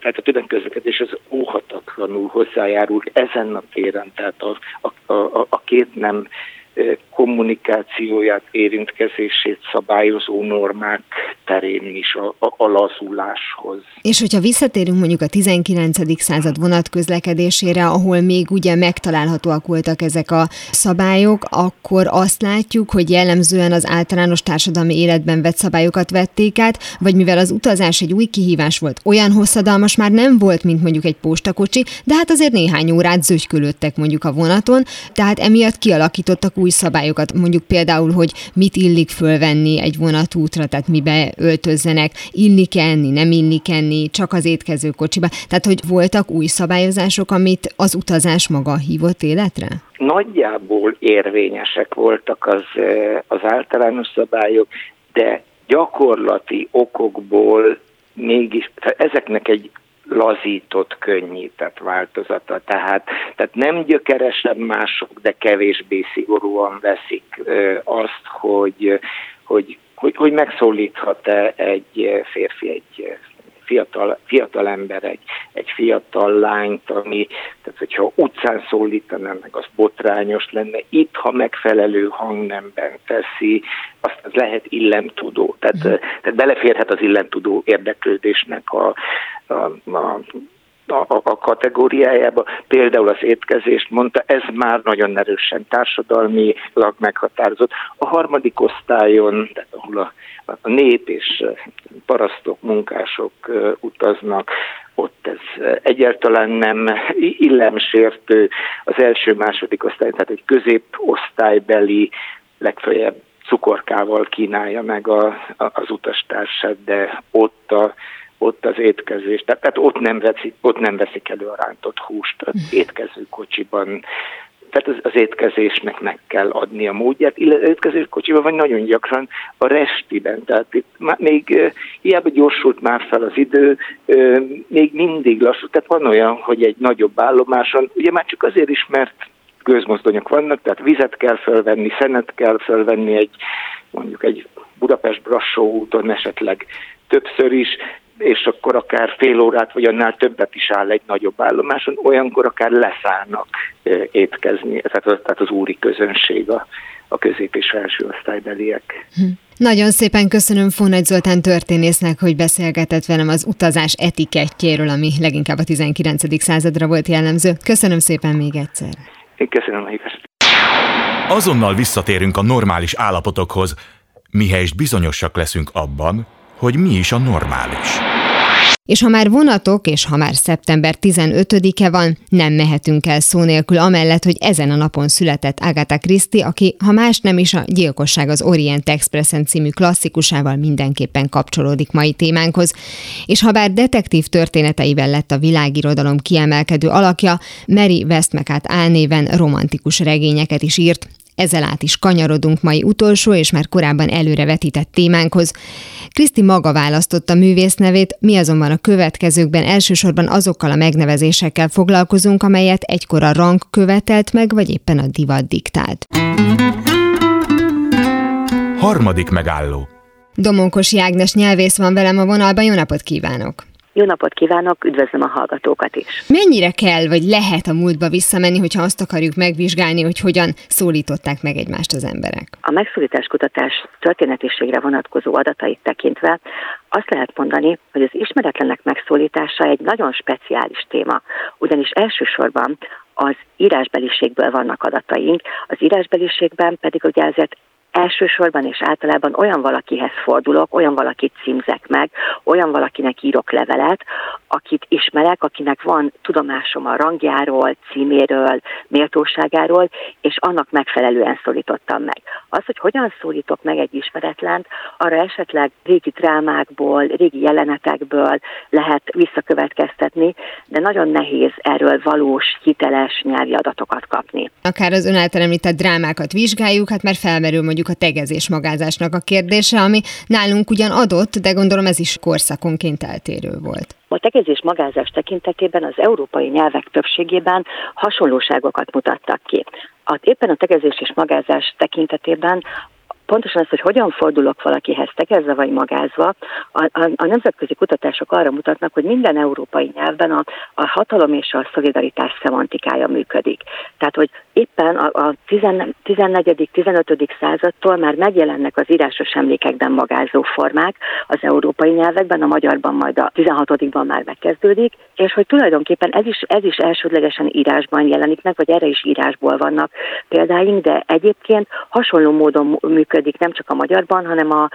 tehát a tömegközlekedés az óhatatlanul hozzájárult ezen a téren, tehát a, a, a, a két nem kommunikációját, érintkezését szabályozó normák terén is a, a, a lazuláshoz. És hogyha visszatérünk mondjuk a 19. század vonatközlekedésére, ahol még ugye megtalálhatóak voltak ezek a szabályok, akkor azt látjuk, hogy jellemzően az általános társadalmi életben vett szabályokat vették át, vagy mivel az utazás egy új kihívás volt, olyan hosszadalmas már nem volt, mint mondjuk egy postakocsi, de hát azért néhány órát zögykölődtek mondjuk a vonaton, tehát emiatt kialakítottak új új szabályokat, mondjuk például, hogy mit illik fölvenni egy vonatútra, tehát mibe öltözzenek, illik enni, nem illik enni, csak az étkező kocsiba. Tehát, hogy voltak új szabályozások, amit az utazás maga hívott életre? Nagyjából érvényesek voltak az, eh, az általános szabályok, de gyakorlati okokból mégis, ezeknek egy lazított, könnyített változata. Tehát, tehát nem gyökeresen mások, de kevésbé szigorúan veszik azt, hogy, hogy, hogy, hogy megszólíthat-e egy férfi egy fiatal, fiatal ember, egy, egy fiatal lányt, ami, tehát hogyha utcán meg, az botrányos lenne. Itt, ha megfelelő hangnemben teszi, azt az lehet illemtudó. Tehát, mm. tehát beleférhet az illemtudó érdeklődésnek a, a, a a, a kategóriájába, például az étkezést mondta, ez már nagyon erősen társadalmilag meghatározott. A harmadik osztályon, tehát ahol a, a nép és parasztok, munkások utaznak, ott ez egyáltalán nem illemsértő. Az első-második osztály, tehát egy középosztálybeli, legfeljebb cukorkával kínálja meg a, a, az utastársát, de ott a ott az étkezés, tehát, tehát ott, nem veszik, ott nem veszik elő a rántott húst az hm. étkezőkocsiban. Tehát az, az étkezésnek meg kell adni a módját, illetve étkezőkocsiban vagy nagyon gyakran a restiben, tehát itt még uh, hiába gyorsult már fel az idő, még mindig lassú, tehát van olyan, hogy egy nagyobb állomáson, ugye már csak azért is, mert gőzmozdonyok vannak, tehát vizet kell felvenni, szenet kell felvenni egy mondjuk egy Budapest-Brassó úton esetleg többször is, és akkor akár fél órát vagy annál többet is áll egy nagyobb állomáson, olyankor akár leszállnak étkezni, tehát az, tehát az úri közönség a, a közép- és felső osztálybeliek. Hm. Nagyon szépen köszönöm Fónagy Zoltán történésznek, hogy beszélgetett velem az utazás etikettjéről, ami leginkább a 19. századra volt jellemző. Köszönöm szépen még egyszer. Én köszönöm a hívást. Azonnal visszatérünk a normális állapotokhoz, mihelyest bizonyosak leszünk abban, hogy mi is a normális. És ha már vonatok, és ha már szeptember 15-e van, nem mehetünk el szó nélkül amellett, hogy ezen a napon született Agatha Christie, aki, ha más nem is a Gyilkosság az Orient Expressen című klasszikusával mindenképpen kapcsolódik mai témánkhoz. És ha bár detektív történeteivel lett a világirodalom kiemelkedő alakja, Mary Westmacott álnéven romantikus regényeket is írt, ezzel át is kanyarodunk mai utolsó és már korábban előre vetített témánkhoz. Kriszti maga választotta művész nevét, mi azonban a következőkben elsősorban azokkal a megnevezésekkel foglalkozunk, amelyet egykor a rang követelt meg, vagy éppen a divat diktált. Harmadik megálló. Domókosi Ágnes nyelvész van velem a vonalban, jó napot kívánok! Jó napot kívánok, üdvözlöm a hallgatókat is. Mennyire kell, vagy lehet a múltba visszamenni, hogyha azt akarjuk megvizsgálni, hogy hogyan szólították meg egymást az emberek? A megszólításkutatás történetiségre vonatkozó adatait tekintve azt lehet mondani, hogy az ismeretlenek megszólítása egy nagyon speciális téma, ugyanis elsősorban az írásbeliségből vannak adataink, az írásbeliségben pedig ugye ezért elsősorban és általában olyan valakihez fordulok, olyan valakit címzek meg, olyan valakinek írok levelet, akit ismerek, akinek van tudomásom a rangjáról, címéről, méltóságáról, és annak megfelelően szólítottam meg. Az, hogy hogyan szólítok meg egy ismeretlent, arra esetleg régi drámákból, régi jelenetekből lehet visszakövetkeztetni, de nagyon nehéz erről valós, hiteles nyelvi adatokat kapni. Akár az ön által említett drámákat vizsgáljuk, hát már felmerül mondjuk a tegezés magázásnak a kérdése, ami nálunk ugyan adott, de gondolom ez is korszakonként eltérő volt. A tegezés magázás tekintetében az európai nyelvek többségében hasonlóságokat mutattak ki. A, éppen a tegezés és magázás tekintetében pontosan az, hogy hogyan fordulok valakihez tegezve vagy magázva, a, a, a nemzetközi kutatások arra mutatnak, hogy minden európai nyelvben a, a hatalom és a szolidaritás szemantikája működik. Hogy éppen a, a 14.-15. századtól már megjelennek az írásos emlékekben magázó formák az európai nyelvekben, a magyarban majd a 16-ban már megkezdődik, és hogy tulajdonképpen ez is, ez is elsődlegesen írásban jelenik meg, vagy erre is írásból vannak példáink, de egyébként hasonló módon működik nem csak a magyarban, hanem a,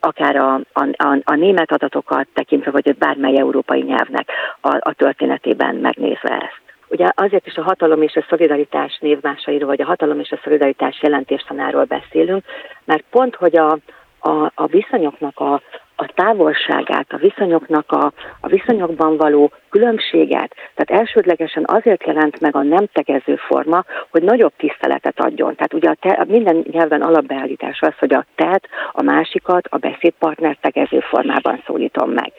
akár a, a, a német adatokat tekintve, vagy bármely európai nyelvnek a, a történetében megnézve ezt. Ugye azért is a hatalom és a szolidaritás névmásairól, vagy a hatalom és a szolidaritás jelentéstanáról beszélünk, mert pont, hogy a, a, a viszonyoknak a, a távolságát, a viszonyoknak a, a viszonyokban való különbséget, tehát elsődlegesen azért jelent meg a nem tegező forma, hogy nagyobb tiszteletet adjon. Tehát ugye a te, minden nyelven alapbeállítás az, hogy a tehet, a másikat, a beszédpartner tegező formában szólítom meg.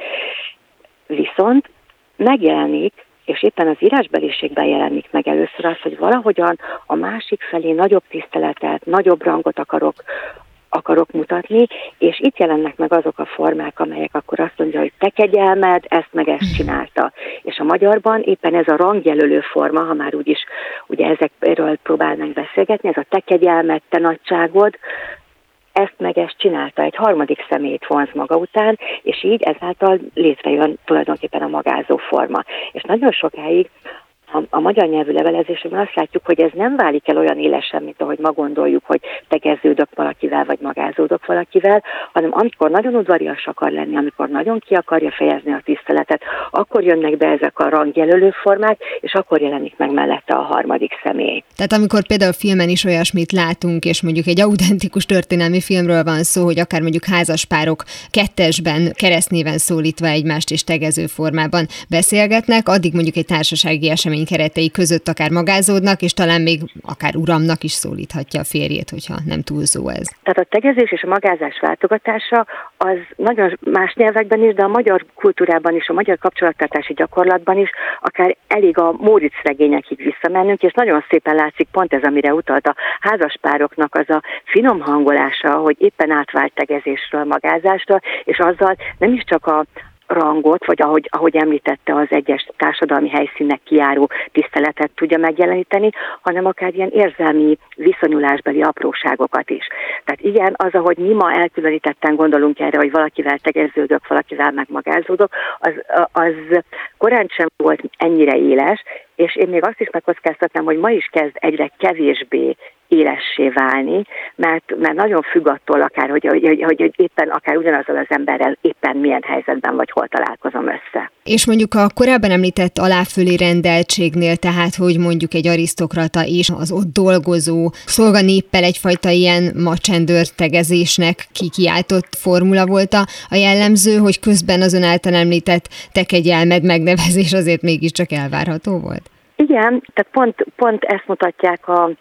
Viszont megjelenik és éppen az írásbeliségben jelenik meg először az, hogy valahogyan a másik felé nagyobb tiszteletet, nagyobb rangot akarok akarok mutatni, és itt jelennek meg azok a formák, amelyek akkor azt mondja, hogy te kegyelmed, ezt meg ezt csinálta. És a magyarban éppen ez a rangjelölő forma, ha már úgyis ugye ezekről próbálnánk beszélgetni, ez a te kegyelmed, te nagyságod, ezt meg ezt csinálta, egy harmadik szemét vonz maga után, és így ezáltal létrejön tulajdonképpen a magázó forma. És nagyon sokáig a, a magyar nyelvű levelezésben azt látjuk, hogy ez nem válik el olyan élesen, mint ahogy ma gondoljuk, hogy tegeződök valakivel, vagy magázódok valakivel, hanem amikor nagyon udvarias akar lenni, amikor nagyon ki akarja fejezni a tiszteletet, akkor jönnek be ezek a rangjelölő formák, és akkor jelenik meg mellette a harmadik személy. Tehát amikor például filmen is olyasmit látunk, és mondjuk egy autentikus történelmi filmről van szó, hogy akár mondjuk házaspárok kettesben, keresztnéven szólítva egymást és tegező formában beszélgetnek, addig mondjuk egy társasági esemény intézmény keretei között akár magázódnak, és talán még akár uramnak is szólíthatja a férjét, hogyha nem túlzó ez. Tehát a tegezés és a magázás váltogatása az nagyon más nyelvekben is, de a magyar kultúrában is, a magyar kapcsolattartási gyakorlatban is, akár elég a Móricz regényekig visszamennünk, és nagyon szépen látszik pont ez, amire utalt a házaspároknak az a finom hangolása, hogy éppen átvált tegezésről, magázásra, és azzal nem is csak a, rangot, vagy ahogy, ahogy említette, az egyes társadalmi helyszínnek kiáró tiszteletet tudja megjeleníteni, hanem akár ilyen érzelmi viszonyulásbeli apróságokat is. Tehát igen, az, ahogy mi ma elkülönítetten gondolunk erre, hogy valakivel tegeződök, valakivel megmagázódok, az, az korán sem volt ennyire éles, és én még azt is megkockáztatnám, hogy ma is kezd egyre kevésbé élessé válni, mert, mert nagyon függ attól akár, hogy, hogy, hogy, éppen akár ugyanazzal az emberrel éppen milyen helyzetben vagy hol találkozom össze. És mondjuk a korábban említett aláfölé rendeltségnél, tehát hogy mondjuk egy arisztokrata és az ott dolgozó szolganéppel egyfajta ilyen macsendőr tegezésnek kikiáltott formula volt a, a jellemző, hogy közben az ön által említett tekegyelmed megnevezés azért mégiscsak elvárható volt? Igen, tehát pont, pont ezt mutatják a,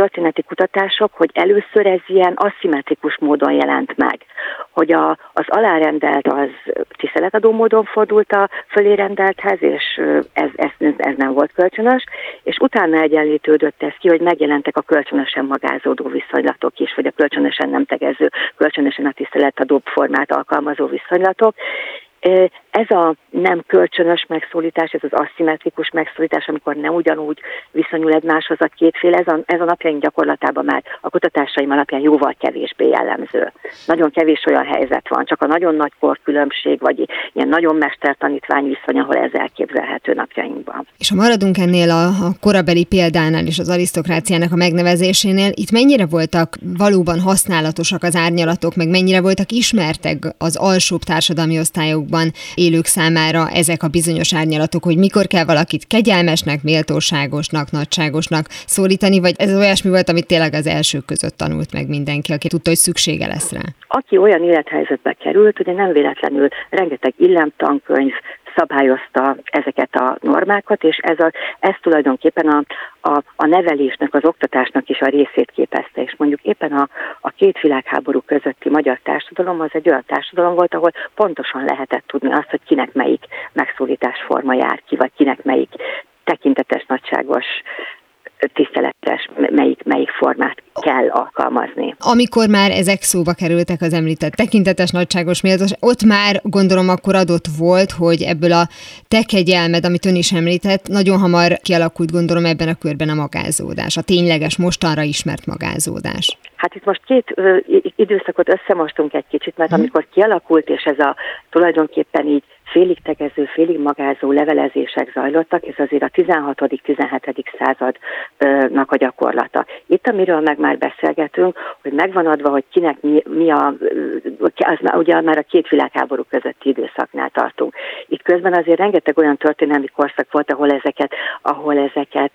történeti kutatások, hogy először ez ilyen aszimmetrikus módon jelent meg, hogy a, az alárendelt az tiszteletadó módon fordult a fölé rendelthez, és ez, ez, ez nem volt kölcsönös, és utána egyenlítődött ez ki, hogy megjelentek a kölcsönösen magázódó viszonylatok is, vagy a kölcsönösen nem tegező, kölcsönösen a tiszteletadó formát alkalmazó viszonylatok, ez a nem kölcsönös megszólítás, ez az aszimmetrikus megszólítás, amikor nem ugyanúgy viszonyul egymáshoz a kétféle, ez a, ez a napjaink gyakorlatában már a kutatásaim alapján jóval kevésbé jellemző. Nagyon kevés olyan helyzet van, csak a nagyon nagy korkülönbség, vagy ilyen nagyon mestertanítvány viszony, ahol ez elképzelhető napjainkban. És ha maradunk ennél a, a korabeli példánál és az arisztokráciának a megnevezésénél, itt mennyire voltak valóban használatosak az árnyalatok, meg mennyire voltak ismertek az alsóbb társadalmi osztályokban élők számára ezek a bizonyos árnyalatok, hogy mikor kell valakit kegyelmesnek, méltóságosnak, nagyságosnak szólítani, vagy ez olyasmi volt, amit tényleg az elsők között tanult meg mindenki, aki tudta, hogy szüksége lesz rá? Aki olyan élethelyzetbe került, ugye nem véletlenül rengeteg illemtankönyv, szabályozta ezeket a normákat, és ez, a, ez tulajdonképpen a, a, a nevelésnek, az oktatásnak is a részét képezte. És mondjuk éppen a, a két világháború közötti magyar társadalom az egy olyan társadalom volt, ahol pontosan lehetett tudni azt, hogy kinek melyik megszólítás forma jár ki, vagy kinek melyik tekintetes, nagyságos tiszteletes, melyik, melyik formát kell alkalmazni. Amikor már ezek szóba kerültek az említett tekintetes, nagyságos, méltós, ott már gondolom akkor adott volt, hogy ebből a te kegyelmed, amit ön is említett, nagyon hamar kialakult gondolom ebben a körben a magázódás, a tényleges, mostanra ismert magázódás. Hát itt most két ö, időszakot összemostunk egy kicsit, mert hmm. amikor kialakult, és ez a tulajdonképpen így félig tegező, félig magázó levelezések zajlottak, ez azért a 16.-17. századnak a gyakorlata. Itt, amiről meg már beszélgetünk, hogy megvan adva, hogy kinek mi, mi a, az ugye már a két világháború közötti időszaknál tartunk. Itt közben azért rengeteg olyan történelmi korszak volt, ahol ezeket, ahol ezeket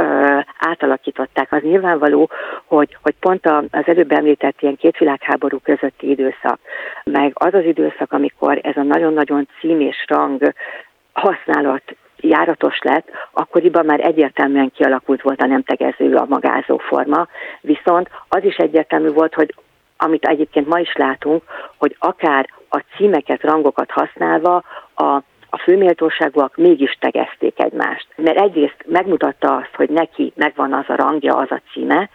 ö, átalakították. Az nyilvánvaló, hogy, hogy pont az előbb említett ilyen két világháború közötti időszak, meg az az időszak, amikor ez a nagyon-nagyon cím és rang használat járatos lett, akkoriban már egyértelműen kialakult volt a nem tegező, a magázó forma, viszont az is egyértelmű volt, hogy amit egyébként ma is látunk, hogy akár a címeket, rangokat használva a a főméltóságúak mégis tegezték egymást. Mert egyrészt megmutatta azt, hogy neki megvan az a rangja, az a címe,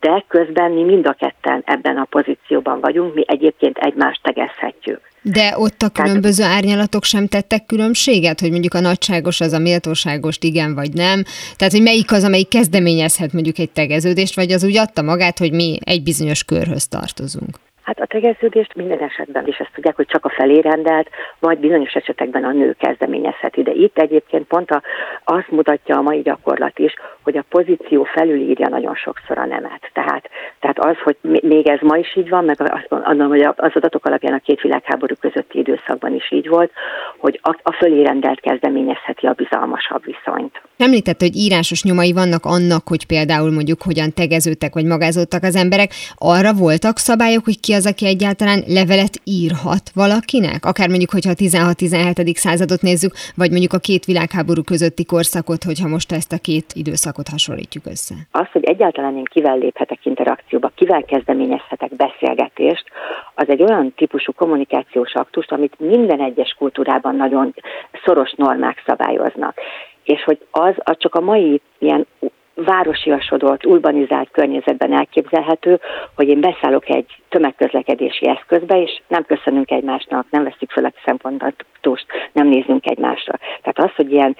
de közben mi mind a ketten ebben a pozícióban vagyunk, mi egyébként egymást tegezhetjük. De ott a különböző árnyalatok sem tettek különbséget, hogy mondjuk a nagyságos az a méltóságos igen vagy nem. Tehát, hogy melyik az, amelyik kezdeményezhet mondjuk egy tegeződést, vagy az úgy adta magát, hogy mi egy bizonyos körhöz tartozunk. Hát a tegeződést minden esetben is ezt tudják, hogy csak a felé rendelt, vagy bizonyos esetekben a nő kezdeményezheti. De itt egyébként pont a, azt mutatja a mai gyakorlat is, hogy a pozíció felülírja nagyon sokszor a nemet. Tehát, tehát az, hogy még ez ma is így van, meg azt mondom, hogy az adatok alapján a két világháború közötti időszakban is így volt, hogy a, a fölé rendelt kezdeményezheti a bizalmasabb viszonyt. Említett, hogy írásos nyomai vannak annak, hogy például mondjuk hogyan tegeződtek vagy magázódtak az emberek. Arra voltak szabályok, hogy ki az, aki egyáltalán levelet írhat valakinek? Akár mondjuk, hogyha a 16-17. századot nézzük, vagy mondjuk a két világháború közötti korszakot, hogyha most ezt a két időszakot hasonlítjuk össze. Az, hogy egyáltalán én kivel léphetek interakcióba, kivel kezdeményezhetek beszélgetést, az egy olyan típusú kommunikációs aktust, amit minden egyes kultúrában nagyon szoros normák szabályoznak és hogy az, az csak a mai ilyen városiasodott, urbanizált környezetben elképzelhető, hogy én beszállok egy tömegközlekedési eszközbe, és nem köszönünk egymásnak, nem veszük fel a szempontot kontaktust, nem nézünk egymásra. Tehát az, hogy ilyen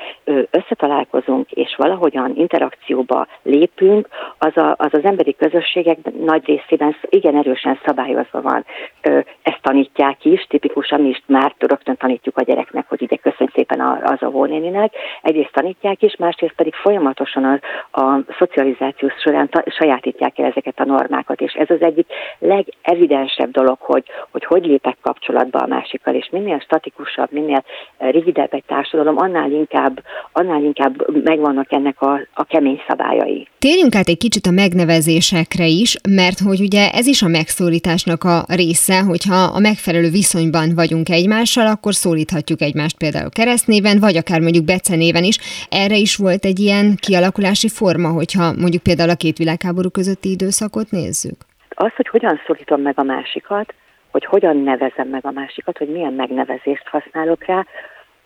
összetalálkozunk és valahogyan interakcióba lépünk, az, a, az az emberi közösségek nagy részében igen erősen szabályozva van. Ezt tanítják is, tipikusan mi is már rögtön tanítjuk a gyereknek, hogy ide köszönj szépen az a volnéninek. Egyrészt tanítják is, másrészt pedig folyamatosan a, a szocializáció során ta, sajátítják el ezeket a normákat, és ez az egyik legevidensebb dolog, hogy hogy, hogy lépek kapcsolatba a másikkal, és minél statikusabb, minél rigidebb egy társadalom, annál inkább, annál inkább megvannak ennek a, a kemény szabályai. Térjünk át egy kicsit a megnevezésekre is, mert hogy ugye ez is a megszólításnak a része, hogyha a megfelelő viszonyban vagyunk egymással, akkor szólíthatjuk egymást például keresztnéven, vagy akár mondjuk becenéven is. Erre is volt egy ilyen kialakulási forma, hogyha mondjuk például a két világháború közötti időszakot nézzük? Az, hogy hogyan szólítom meg a másikat, hogy hogyan nevezem meg a másikat, hogy milyen megnevezést használok rá,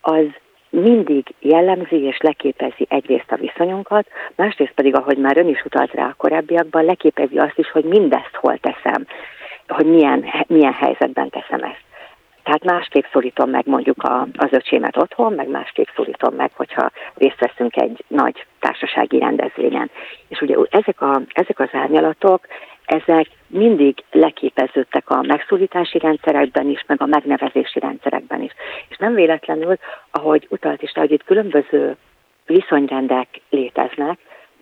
az mindig jellemzi és leképezi egyrészt a viszonyunkat, másrészt pedig, ahogy már ön is utalt rá a korábbiakban, leképezi azt is, hogy mindezt hol teszem, hogy milyen, milyen helyzetben teszem ezt. Tehát másképp szólítom meg mondjuk a, az öcsémet otthon, meg másképp szólítom meg, hogyha részt veszünk egy nagy társasági rendezvényen. És ugye ezek, a, ezek az árnyalatok, ezek mindig leképeződtek a megszólítási rendszerekben is, meg a megnevezési rendszerekben is. És nem véletlenül, ahogy utalt is rá, hogy itt különböző viszonyrendek léteznek,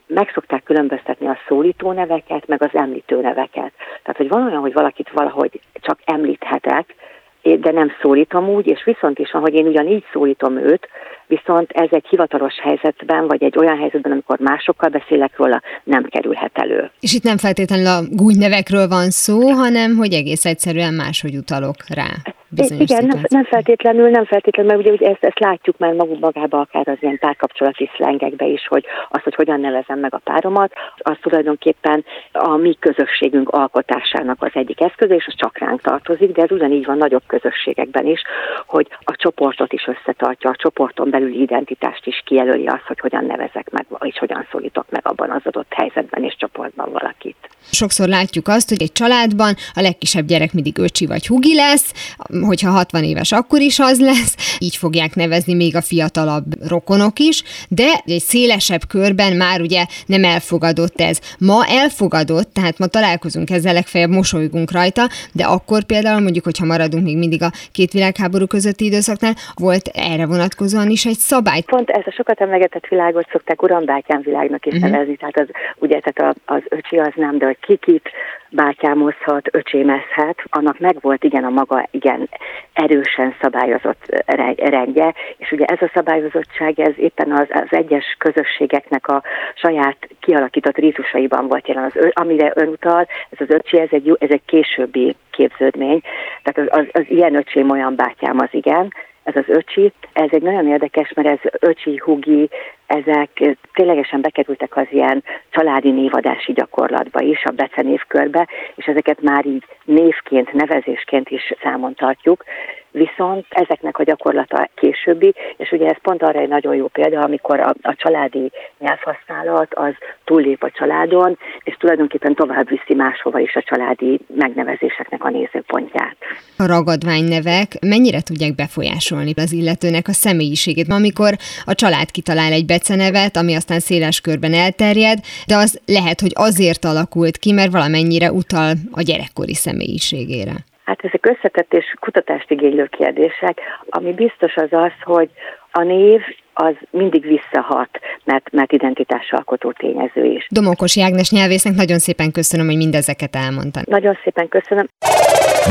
meg szokták különböztetni a szólító neveket, meg az említő neveket. Tehát, hogy van olyan, hogy valakit valahogy csak említhetek, de nem szólítom úgy, és viszont is van, hogy én ugyanígy szólítom őt, viszont ez egy hivatalos helyzetben, vagy egy olyan helyzetben, amikor másokkal beszélek róla, nem kerülhet elő. És itt nem feltétlenül a gúnynevekről van szó, hanem hogy egész egyszerűen máshogy utalok rá bizonyos Igen, nem, nem feltétlenül, nem feltétlenül, mert ugye, ugye ezt, ezt látjuk már magunk magába akár az ilyen párkapcsolati szlengekbe is, hogy az, hogy hogyan nevezem meg a páromat, az tulajdonképpen a mi közösségünk alkotásának az egyik eszköze, és az csak ránk tartozik, de ez ugyanígy van nagyobb közösségekben is, hogy a csoportot is összetartja, a csoporton belüli identitást is kijelöli az, hogy hogyan nevezek meg, és hogyan szólítok meg abban az adott helyzetben és csoportban valakit. Sokszor látjuk azt, hogy egy családban a legkisebb gyerek mindig öcsi vagy hugi lesz, hogyha 60 éves, akkor is az lesz, így fogják nevezni még a fiatalabb rokonok is, de egy szélesebb körben már ugye nem elfogadott ez. Ma elfogadott, tehát ma találkozunk ezzel, legfeljebb mosolygunk rajta, de akkor például mondjuk, hogyha maradunk még mindig a két világháború közötti időszaknál, volt erre vonatkozóan is egy szabály. Pont ez a sokat emlegetett világot szokták urambátyám világnak is uh-huh. nevezni, tehát az, ugye tehát az öcsi az nem, de hogy kikit bátyámozhat, öcsémezhet, annak megvolt igen a maga igen erősen szabályozott rendje, és ugye ez a szabályozottság, ez éppen az, az egyes közösségeknek a saját kialakított rítusaiban volt jelen. Az, amire ön utal, ez az öcsi, ez egy, ez egy későbbi képződmény, tehát az, az, az ilyen öcsém olyan bátyám az igen, ez az öcsi, ez egy nagyon érdekes, mert ez öcsi, hugi, ezek ténylegesen bekerültek az ilyen családi névadási gyakorlatba is, a becenévkörbe, és ezeket már így névként, nevezésként is számon tartjuk, viszont ezeknek a gyakorlata későbbi, és ugye ez pont arra egy nagyon jó példa, amikor a, a családi nyelvhasználat az túllép a családon, és tulajdonképpen tovább viszi máshova is a családi megnevezéseknek a nézőpontját. A ragadványnevek mennyire tudják befolyásolni az illetőnek a személyiségét? Amikor a család kitalál egy becenevet, ami aztán széles körben elterjed, de az lehet, hogy azért alakult ki, mert valamennyire utal a gyerekkori személyiségére. Hát ezek összetett és kutatást igénylő kérdések. Ami biztos az az, hogy a név az mindig visszahat, mert, mert identitásalkotó tényező is. Domokos Jágnes nyelvésznek nagyon szépen köszönöm, hogy mindezeket elmondtam. Nagyon szépen köszönöm.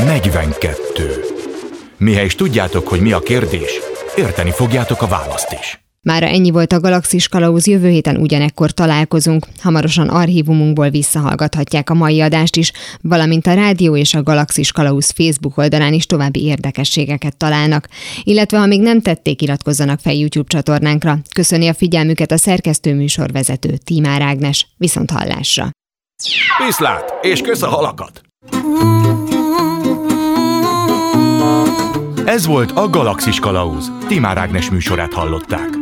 42. Mihely is tudjátok, hogy mi a kérdés, érteni fogjátok a választ is. Mára ennyi volt a Galaxis Kalauz, jövő héten ugyanekkor találkozunk. Hamarosan archívumunkból visszahallgathatják a mai adást is, valamint a rádió és a Galaxis Kalauz Facebook oldalán is további érdekességeket találnak. Illetve ha még nem tették, iratkozzanak fel YouTube csatornánkra. Köszöni a figyelmüket a szerkesztő műsorvezető Tímár Ágnes. Viszont hallásra! Viszlát, és kösz a halakat! Ez volt a Galaxis Kalauz. Timár Ágnes műsorát hallották.